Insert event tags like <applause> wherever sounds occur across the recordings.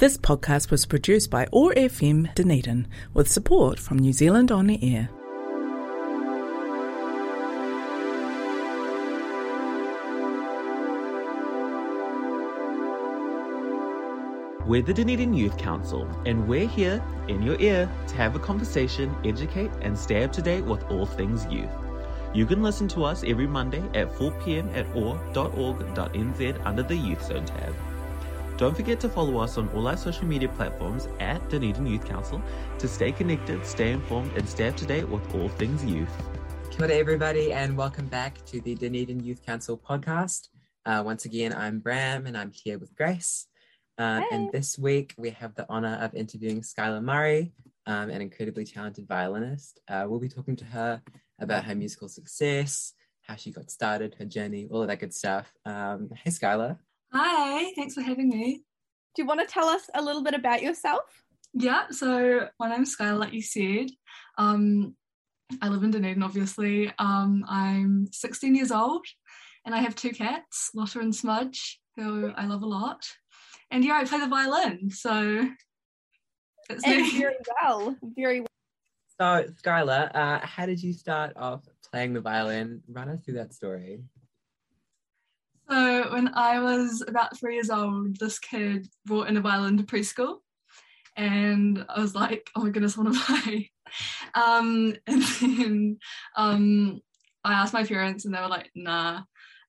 This podcast was produced by OAR FM Dunedin with support from New Zealand On the Air. We're the Dunedin Youth Council, and we're here in your ear to have a conversation, educate, and stay up to date with all things youth. You can listen to us every Monday at 4 pm at oar.org.nz under the Youth Zone tab. Don't forget to follow us on all our social media platforms at Dunedin Youth Council to stay connected, stay informed, and stay up to date with all things youth. Kia ora, everybody, and welcome back to the Dunedin Youth Council podcast. Uh, once again, I'm Bram, and I'm here with Grace. Uh, And this week, we have the honor of interviewing Skyla Murray, um, an incredibly talented violinist. Uh, we'll be talking to her about her musical success, how she got started, her journey, all of that good stuff. Um, hey, Skyla. Hi, thanks for having me. Do you want to tell us a little bit about yourself? Yeah, so my name's Skyla, like you said. Um, I live in Dunedin, obviously. Um, I'm 16 years old and I have two cats, Lotta and Smudge, who I love a lot. And yeah, I play the violin, so it's And me. very <laughs> well, very well. So, Skyla, uh, how did you start off playing the violin? Run us through that story. So when I was about three years old, this kid brought in a violin to preschool, and I was like, "Oh my goodness, I want to play." Um, and then um, I asked my parents, and they were like, "Nah."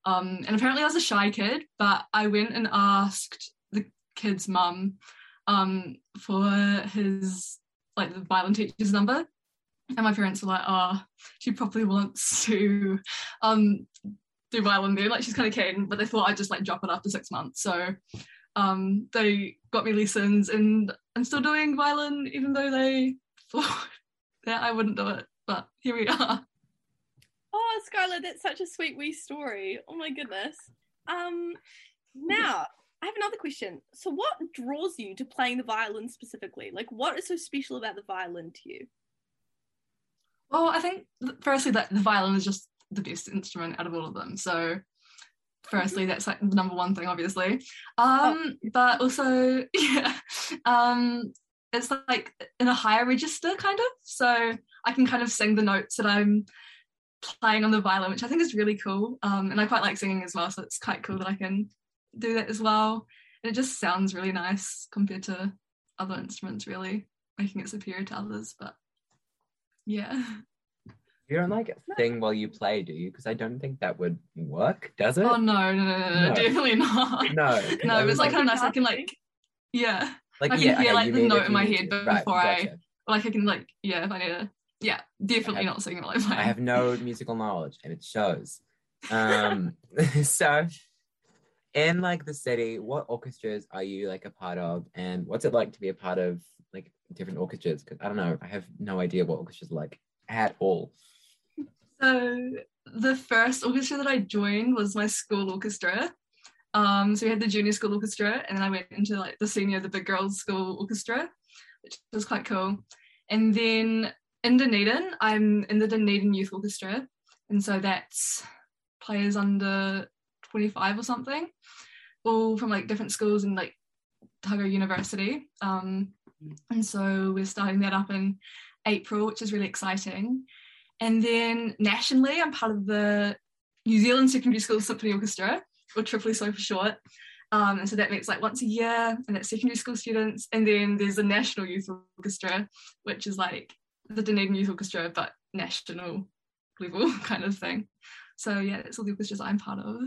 Um, and apparently, I was a shy kid, but I went and asked the kid's mum um, for his like the violin teacher's number, and my parents were like, "Oh, she probably wants to." Um, do violin there. Like she's kind of keen, but they thought I'd just like drop it after six months. So um, they got me lessons, and I'm still doing violin, even though they <laughs> thought that I wouldn't do it. But here we are. Oh, Skyla, that's such a sweet wee story. Oh my goodness. Um, now I have another question. So, what draws you to playing the violin specifically? Like, what is so special about the violin to you? Well, I think firstly that the violin is just the best instrument out of all of them. So firstly that's like the number one thing obviously. Um but also <laughs> yeah um it's like in a higher register kind of. So i can kind of sing the notes that i'm playing on the violin which i think is really cool. Um and i quite like singing as well so it's quite cool that i can do that as well. And it just sounds really nice compared to other instruments really making it superior to others but yeah You don't like sing while you play, do you? Because I don't think that would work, does it? oh no no no no, no, No. definitely not <laughs> No, no but it's like kind of nice i can like yeah like I can hear, okay, like, the note in my head to. before I- gotcha. like I can like yeah if I need to yeah definitely have- not singing while I play. I have no musical knowledge, and it shows. Um, <laughs> <laughs> so in like the city, what orchestras are you like a part of, and what's it like to be a part of like different orchestras? Because I don't know, I have no idea what orchestras are like at all. So the first orchestra that I joined was my school orchestra. Um, so we had the junior school orchestra, and then I went into like the senior, the big girls school orchestra, which was quite cool. And then in Dunedin, I'm in the Dunedin Youth Orchestra, and so that's players under 25 or something, all from like different schools and like Otago University. Um, and so we're starting that up in April, which is really exciting. And then nationally, I'm part of the New Zealand Secondary School Symphony Orchestra, or Triple SO for short. Um, and so that meets like once a year, and that's secondary school students. And then there's the National Youth Orchestra, which is like the Dunedin Youth Orchestra, but national level <laughs> kind of thing. So yeah, that's all the orchestras I'm part of.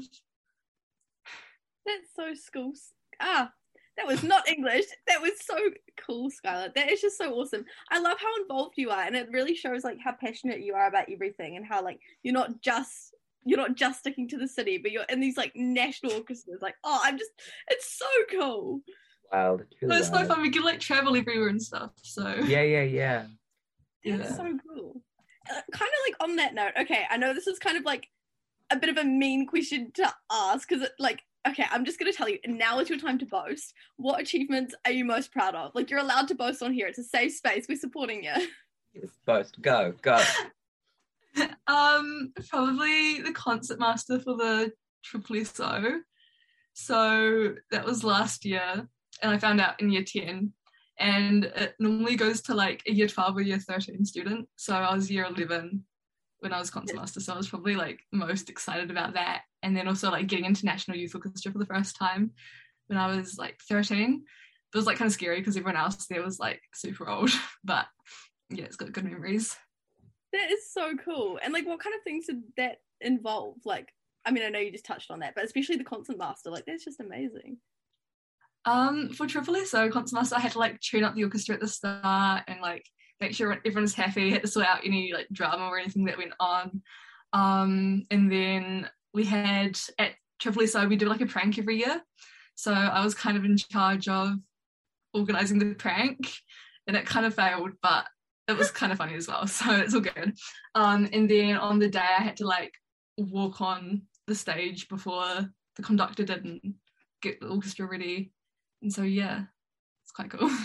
That's so school. Ah, that was not English. That was so cool, Skyla. That is just so awesome. I love how involved you are, and it really shows like how passionate you are about everything, and how like you're not just you're not just sticking to the city, but you're in these like national orchestras. Like, oh, I'm just it's so cool. Wild. So it's so fun. We can like travel everywhere and stuff. So Yeah, yeah, yeah. That's Yeah. so cool. Uh, kind of like on that note, okay, I know this is kind of like a bit of a mean question to ask because, it like, okay, I'm just going to tell you now is your time to boast. What achievements are you most proud of? Like, you're allowed to boast on here. It's a safe space. We're supporting you. Yes, boast. Go, go. <laughs> um, probably the concert master for the Triple So. So that was last year. and I found out in year 10. And it normally goes to like a year 12 or year 13 student. So I was year 11 when I was concert master. So I was probably like most excited about that. And then also like getting into National Youth Orchestra for the first time when I was like 13. It was like kind of scary because everyone else there was like super old. <laughs> But yeah, it's got good memories. That is so cool. And like what kind of things did that involve? Like I mean, I know you just touched on that, but especially the concertmaster, like that's just amazing. Um, for Triple SO concertmaster, I had to like tune up the orchestra at the start and like make sure everyone's happy. Had to sort out any like drama or anything that went on. Um, and then we had at Triple SO we do like a prank every year, so I was kind of in charge of organizing the prank, and it kind of failed, but it was kind of funny as well, <laughs> so it's all good. Um, and then on the day I had to like walk on the stage before the conductor didn't get the orchestra ready. And so yeah, it's quite cool. <laughs>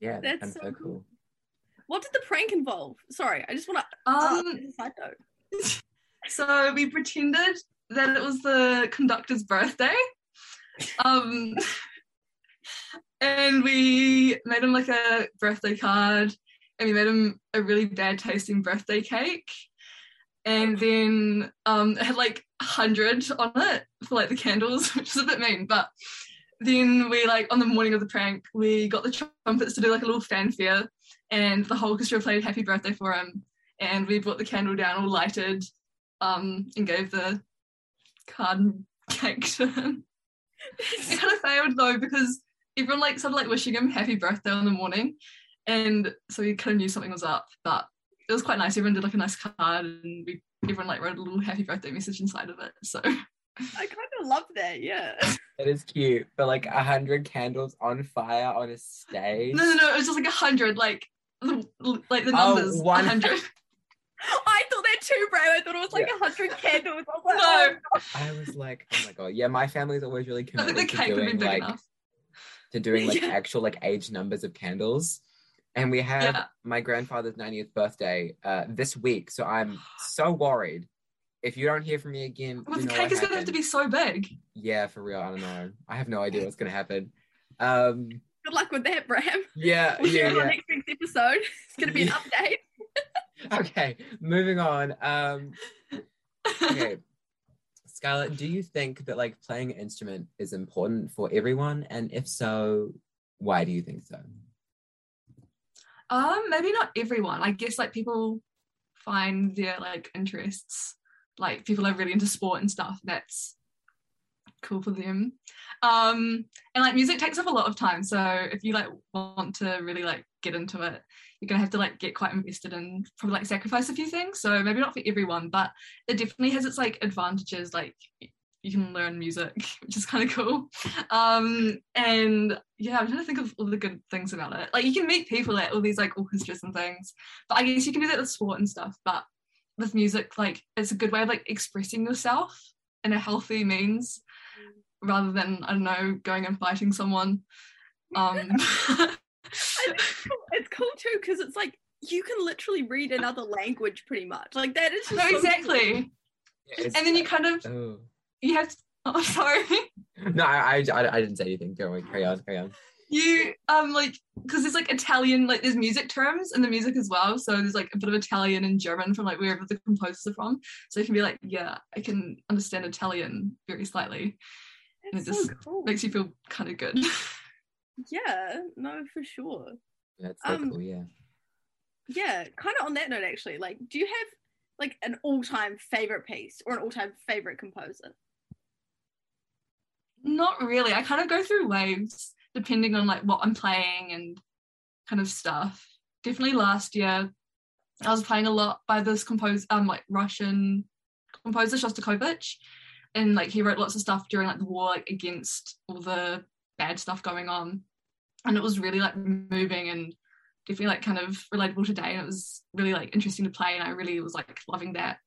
Yeah, That's that's so so cool. cool. What did the prank involve? Sorry, I just want to. Um, side note. <laughs> so we pretended that it was the conductor's birthday. Um, and we made him like a birthday card and we made him a really bad tasting birthday cake. And then um, it had like 100 on it for like the candles, <laughs> which is a bit mean. But then we like on the morning of the prank, we got the trumpets to do like a little fanfare and the whole orchestra played happy birthday for him. And we brought the candle down all lighted um, and gave the card and cake to him. It kind of failed though because everyone like started like wishing him happy birthday in the morning, and so we kind of knew something was up. But it was quite nice. Everyone did like a nice card, and we everyone like wrote a little happy birthday message inside of it. So I kind of love that. Yeah. It is cute, but like a hundred candles on fire on a stage. no, no, no, it was just like a hundred, like the like the Oh, numbers, hundred. <laughs> I thought that too, Brad. I thought it was like a hundred candles. I was like, No. oh, I was like, oh my god, yeah. My family's always really I committed the to cake would be doing like enough. to doing like <laughs> Yeah. actual like age numbers of candles. And we have Yeah. my grandfather's 90th birthday uh, this week, so I'm <gasps> so worried. If you don't hear from me again, Well, you the know cake what is gonna have to be so big. Yeah, for real. I don't know. I have no idea what's gonna happen. Um, good luck with that, Bram. yeah, We'll share yeah, on yeah. next week's episode. <laughs> It's going to be an update. <laughs> <laughs> Okay, moving on. Um, okay, <laughs> Scarlett, do you think that like playing an instrument is important for everyone? And if so, why do you think so? Um, maybe not everyone. I guess like people find their like interests. Like people are really into sport and stuff. That's cool for them. Um, and like music takes up a lot of time. So if you like want to really like get into it, you're gonna have to like get quite invested and probably like sacrifice a few things. So maybe not for everyone, but it definitely has its like advantages. Like you can learn music, <laughs> which is kind of cool. Um, and yeah, I'm trying to think of all the good things about it. Like you can meet people at all these like orchestras and things, but I guess you can do that with sport and stuff. But with music, like it's a good way of like expressing yourself in a healthy means, rather than I don't know going and fighting someone. <laughs> Um, <laughs> it's cool, it's cool too because it's like you can literally read another language pretty much. Like that is just no, so cool. exactly. It's- And then you kind of Oh. you have. To, <laughs> oh, sorry. No, I, I, I didn't say anything. Don't worry. Carry on. Carry on. you um like because there's like Italian like there's music terms in the music as well so there's like a bit of Italian and German from like wherever the composers are from so you can be like yeah I can understand Italian very slightly and it so just cool. makes you feel kind of good <laughs> Yeah, no, for sure. That's so Um, cool. Yeah. Yeah, kind of on that note, actually, like, do you have like an all-time favorite piece or an all-time favorite composer? not really I kind of go through waves depending on like what I'm playing and kind of stuff definitely last year I was playing a lot by this composer, um like Russian composer Shostakovich and like he wrote lots of stuff during like the war like against all the bad stuff going on. And it was really like moving and definitely like kind of relatable today. And it was really like interesting to play and I really was like loving that.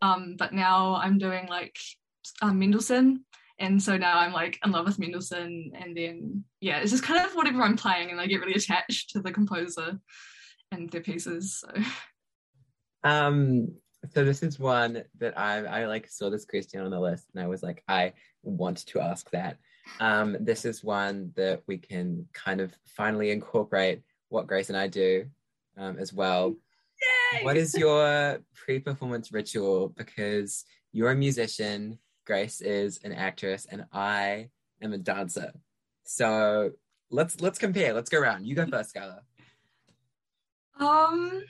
Um but now I'm doing like um, Mendelssohn. And so now I'm like in love with Mendelssohn. And then yeah it's just kind of whatever I'm playing and I get really attached to the composer and their pieces so. Um. So this is one that I I like saw this question on the list and I was like I want to ask that. Um, this is one that we can kind of finally incorporate what Grace and I do um, as well. Yay! What is your pre-performance ritual? Because you're a musician, Grace is an actress, and I am a dancer. So let's let's compare. Let's go around. You go first, Skyla. Um,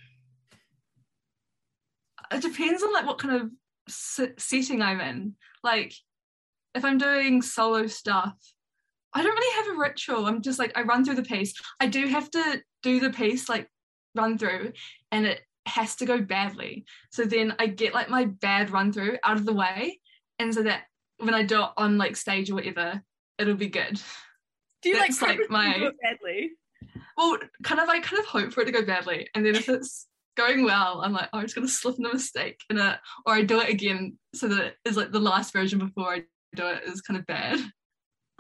it depends on like what kind of setting I'm in. Like, if I'm doing solo stuff, I don't really have a ritual. I'm just like I run through the piece. I do have to do the piece like run through, and it has to go badly. So then I get like my bad run through out of the way, and so that when I do it on like stage or whatever, it'll be good. Do you like, That's, like, purposely my- badly? Well, kind of I kind of hope for it to go badly, and then if it's going well, I'm like, oh, I'm just gonna slip in a mistake in it, or I do it again so that it is like the last version before I do it is kind of bad. <laughs>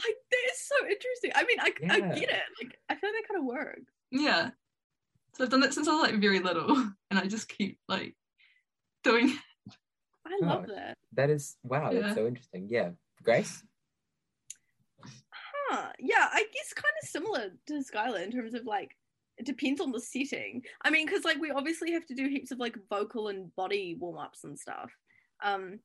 Like that is so interesting. I mean, I, I get it. Like I feel like that kind of works. Yeah. So I've done that since I was like very little, <laughs> and I just keep like doing. It. I oh, love Oh. that. That is wow. Yeah. That's so interesting. Yeah, Grace. Huh. Yeah, I guess kind of similar to Skyla in terms of like it depends on the setting. I mean, because like we obviously have to do heaps of like vocal and body warm ups and stuff. Um,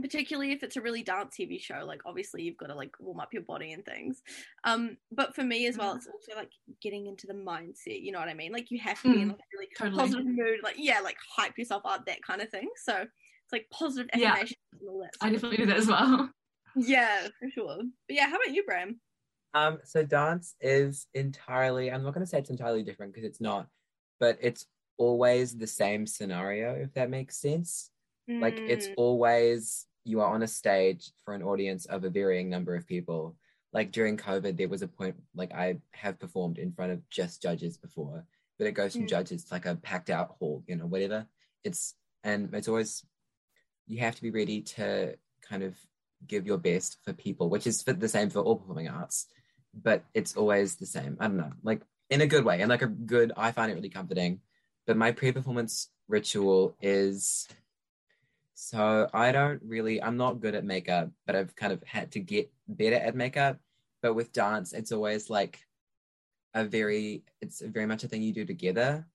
particularly if it's a really dance heavy show, like obviously you've got to like warm up your body and things. Um, but for me as well, it's also like getting into the mindset. You know what I mean? Like you have to be in Mm, like a really totally. positive mood. Like yeah, like hype yourself up, that kind of thing. So it's like positive Yeah. and all that. I definitely do that as well. <laughs> yeah, for sure. But yeah, how about you, Bram? Um, so dance is entirely, I'm not going to say it's entirely different because it's not, but it's always the same scenario, if that makes sense. Like it's Mm, always you are on a stage for an audience of a varying number of people. Like during COVID, there was a point like I have performed in front of just judges before, but it goes from Mm. judges to like a packed out hall, you know, whatever. It's and it's always you have to be ready to kind of give your best for people, which is for the same for all performing arts, but it's always the same. I don't know, like in a good way, and like a good. I find it really comforting. But my pre-performance ritual is so I don't really. I'm not good at makeup, but I've kind of had to get better at makeup. But with dance, it's always like a very. It's very much a thing you do together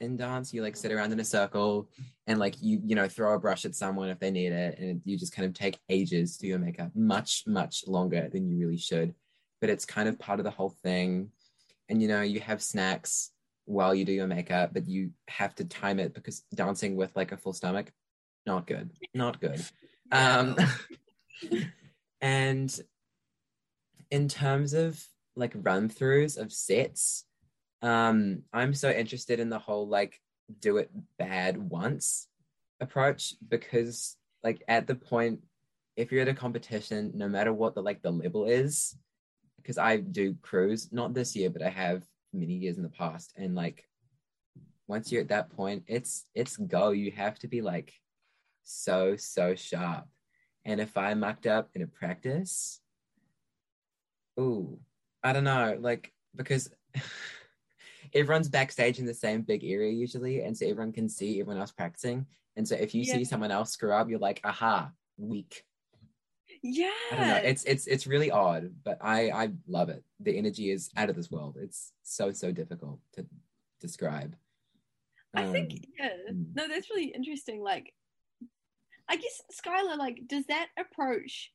in dance. You like sit around in a circle and like you you know throw a brush at someone if they need it and you just kind of take ages to do your makeup much much longer than you really should but it's kind of part of the whole thing. And you know you have snacks while you do your makeup but you have to time it because dancing with like a full stomach not good not good. Um <laughs> and in terms of like run throughs of sets um i'm so interested in the whole like do it bad once approach because like at the point if you're at a competition no matter what the like the level is because i do cruise not this year but i have many years in the past. And like once you're at that point it's it's go. You have to be like so so sharp. And if i mucked up in a practice ooh i don't know like because <laughs> everyone's backstage in the same big area usually and so everyone can see everyone else practicing. And so if you Yeah. see someone else screw up you're like aha weak Yeah. i don't know it's it's it's really odd but i i love it the energy is out of this world it's so so difficult to describe I think Um, yeah. mm. No, that's really interesting. Like, I guess Skyla, like, does that approach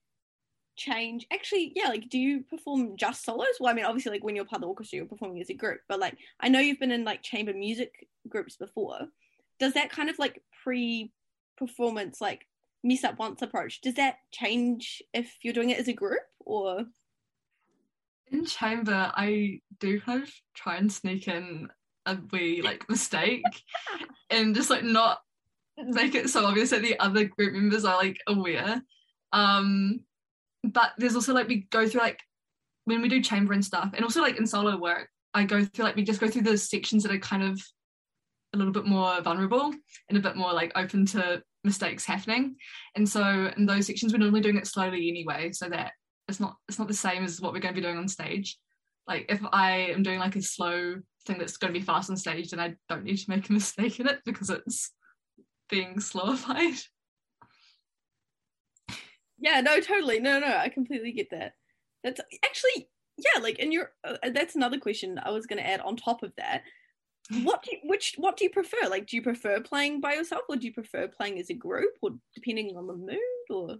change? Actually, yeah. Like, do you perform just solos? Well, I mean, obviously, like when you're part of the orchestra, you're performing as a group. But like, I know you've been in like chamber music groups before. Does that kind of like pre-performance, like miss up once approach? Does that change if you're doing it as a group or? In chamber, I do kind of try and sneak in a wee like mistake <laughs> and just like not make it so obvious that the other group members are like aware. Um, but there's also like we go through like when we do chamber and stuff, and also like in solo work, I go through like we just go through the sections that are kind of a little bit more vulnerable and a bit more like open to mistakes happening. And so in those sections, we're normally doing it slowly anyway, so that it's not it's not the same as what we're going to be doing on stage. Like if I am doing like a slow thing that's going to be fast on stage, then I don't need to make a <laughs> mistake in it because it's being slowified. Yeah, no, totally. No, no, I completely get that. That's actually yeah, like and you're uh, that's another question I was going to add on top of that. What do you, which what do you prefer? Like do you prefer playing by yourself or do you prefer playing as a group or depending on the mood or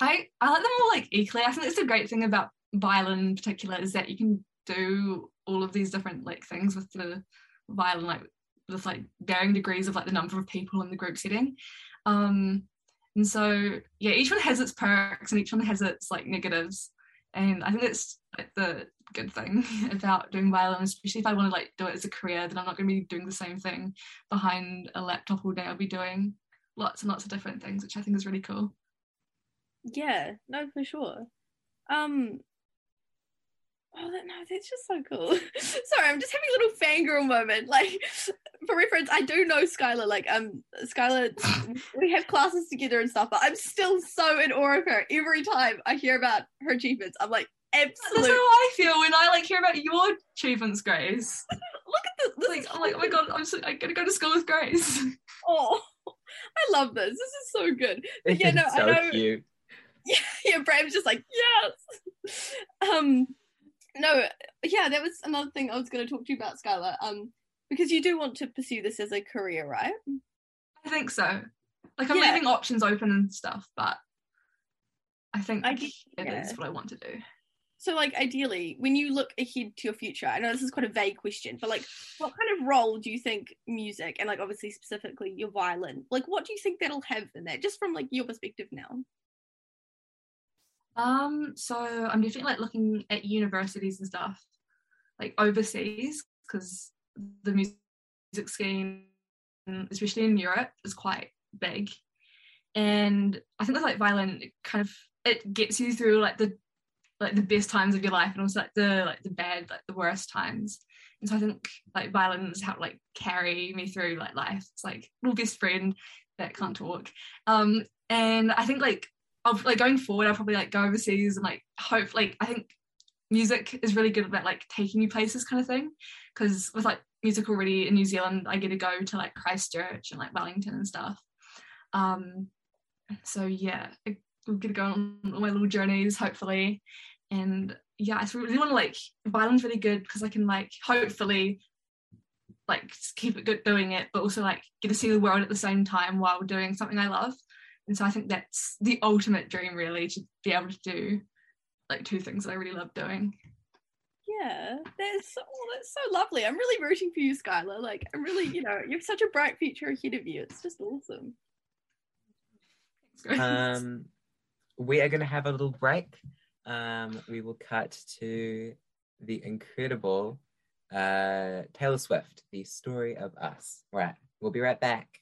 I I like them all like equally. I think that's the great thing about violin in particular is that you can do all of these different like things with the violin like with like varying degrees of like the number of people in the group setting. Um and so yeah, each one has its perks and each one has its like negatives. And I think that's like the good thing <laughs> about doing violin, especially if I want to like do it as a career, then I'm not gonna be doing the same thing behind a laptop all day. I'll be doing lots and lots of different things, which I think is really cool. Yeah, no, for sure. Um, oh, that, no, that's just so cool. <laughs> Sorry, I'm just having a little fangirl moment. Like, for reference, I do know Skyla. Like, um, Skyla, <laughs> we have classes together and stuff, but I'm still so in awe of her every time I hear about her achievements. I'm like, absolutely. That's how I feel when I like hear about your achievements, Grace. <laughs> Look at this. like, I'm like, oh my god, I'm, so, I'm gonna go to school with Grace. <laughs> Oh, I love this. This is so good. But yeah, no, so I know. cute. <laughs> yeah, yeah, Bram's just like, yes. Um, no, yeah, that was another thing I was going to talk to you about, Skyla. Um, because you do want to pursue this as a career, right? I think so. Like I'm Yeah. leaving options open and stuff, but I think I it get- is what I want to do. So, like, ideally, when you look ahead to your future, I know this is quite a vague question, but like, what kind of role do you think music and, like, obviously specifically your violin, like, what do you think that'll have in that, just from like your perspective now? Um, so I'm definitely like looking at universities and stuff, like overseas, because the music scene, especially in Europe, is quite big. And I think with like violin, kind of it gets you through like the like the best times of your life and also like the like the bad, like the worst times. And so I think like violin is how like carry me through like life. It's like little best friend that can't talk. Um, and I think like of like going forward, I'll probably like go overseas and like hope like I think music is really good about like taking you places kind of thing. Because with like music already in New Zealand, I get to go to like Christchurch and like Wellington and stuff. Um, so yeah, I- we'll get to go on all my little journeys hopefully. And yeah, I really want to like violin's really good because I can like hopefully like keep it good doing it, but also like get to see the world at the same time while doing something I love. And so I think that's the ultimate dream, really, to be able to do like two things that I really love doing. Yeah, that's so, oh, that's so lovely. I'm really rooting for you, Skyla. Like, I'm really, you know, you have such a bright future ahead of you. It's just awesome. Thanks, Grace. Um, we are going to have a little break. Um, we will cut to the incredible uh, Taylor Swift, the story of us. Right, we'll be right back.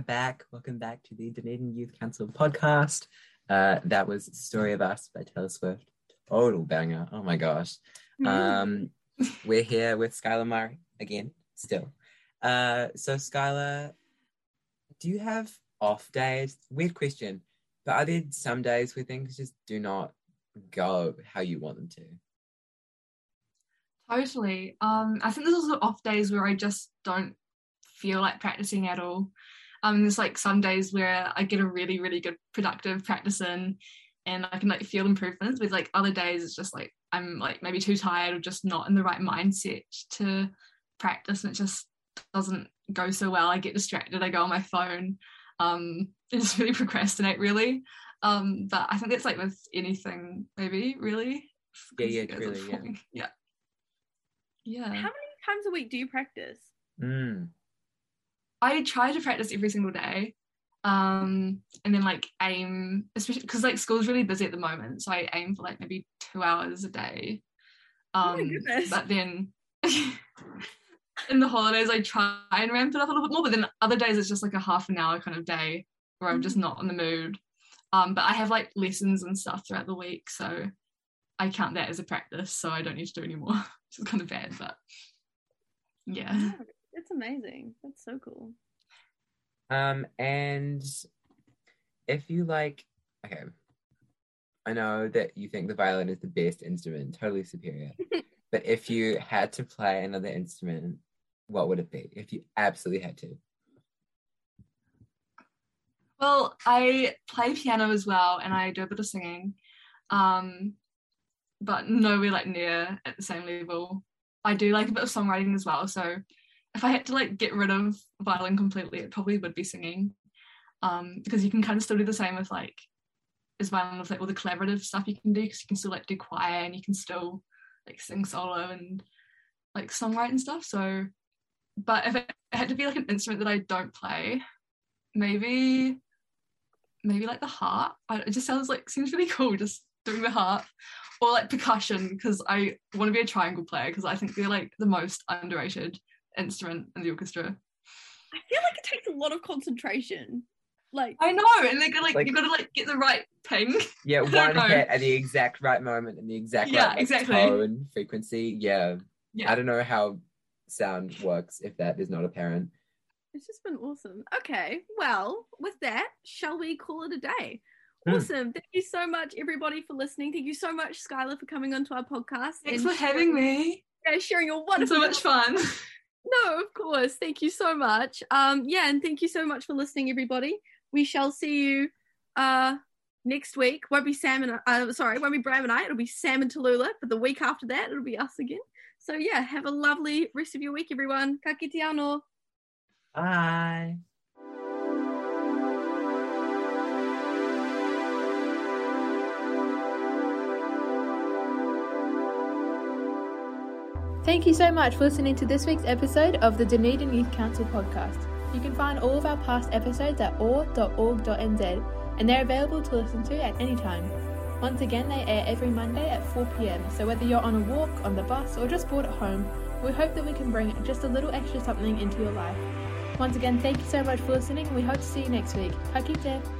Are back. Welcome back to the Dunedin Youth Council podcast. Uh, that was Story of Us by Taylor Swift. Total banger. Oh my gosh. Um, we're here with Skyla Murray again, still. Uh, so, Skyla, do you have off days? Weird question, but are there some days where things just do not go how you want them to? Totally. Um, I think there's also off days where I just don't feel like practicing at all. Um, there's like some days where I get a really, really good productive practice in and I can like feel improvements. With like other days it's just like I'm like maybe too tired or just not in the right mindset to practice and it just doesn't go so well. I get distracted, I go on my phone. Um, <laughs> I just really procrastinate really. Um, but I think that's like with anything, maybe, really. Yeah, yeah, Because you guys are truly, yeah. yeah. Yeah. How many times a week do you practice? Mm. I try to practice every single day. Um, and then like aim, especially because like school's really busy at the moment, so I aim for like maybe two hours a day. Oh Um, goodness. but then <laughs> in the holidays I try and ramp it up a little bit more, but then other days it's just like a half an hour kind of day where I'm just Mm-hmm. not in the mood. Um, but I have like lessons and stuff throughout the week, so I count that as a practice, so I don't need to do anymore, which <laughs> is kind of bad, but yeah. That's amazing. That's so cool. Um, and if you like, okay, I know that you think the violin is the best instrument, totally superior. <laughs> but if you had to play another instrument, what would it be? If you absolutely had to. Well, I play piano as well, and I do a bit of singing, um, but nowhere like near at the same level. I do like a bit of songwriting as well, so if I had to like get rid of violin completely, it probably would be singing, um, because you can kind of still do the same with like as violin with like all the collaborative stuff you can do, because you can still like do choir and you can still like sing solo and like songwrite and stuff. So, but if it had to be like an instrument that I don't play, maybe maybe like the harp. It just sounds like seems really cool just doing the harp or like percussion because I want to be a triangle player because I think they're like the most underrated instrument in the orchestra. I feel like it takes a lot of concentration. Like I know, and they're like, Like- you've got to like get the right ping. Yeah, <laughs> one hit at the exact right moment and the exact Yeah, right like, exactly. tone, frequency. Yeah. Yeah. I don't know how sound works if that is not apparent. it's just been awesome. Okay, well, with that, shall we call it a day? Hmm. Awesome. Thank you so much, everybody, for listening. Thank you so much, Skyla, for coming onto our podcast. Thanks and for having me. Yeah, sharing your It's wonderful so much fun. <laughs> No, of course. Thank you so much. Um, yeah, and thank you so much for listening, everybody. We shall see you uh next week. Won't be Sam and uh, sorry, won't be Bram and I. It'll be Sam and Tallulah. But the week after that, it'll be us again. So yeah, have a lovely rest of your week, everyone. Ka. Bye. Thank you so much for listening to this week's episode of the Dunedin Youth Council podcast. You can find all of our past episodes at oar.org.nz and they're available to listen to at any time. Once again, they air every Monday at 4 pm, so whether you're on a walk, on the bus, or just bored at home, we hope that we can bring just a little extra something into your life. Once again, thank you so much for listening, and we hope to see you next week. Ka kite!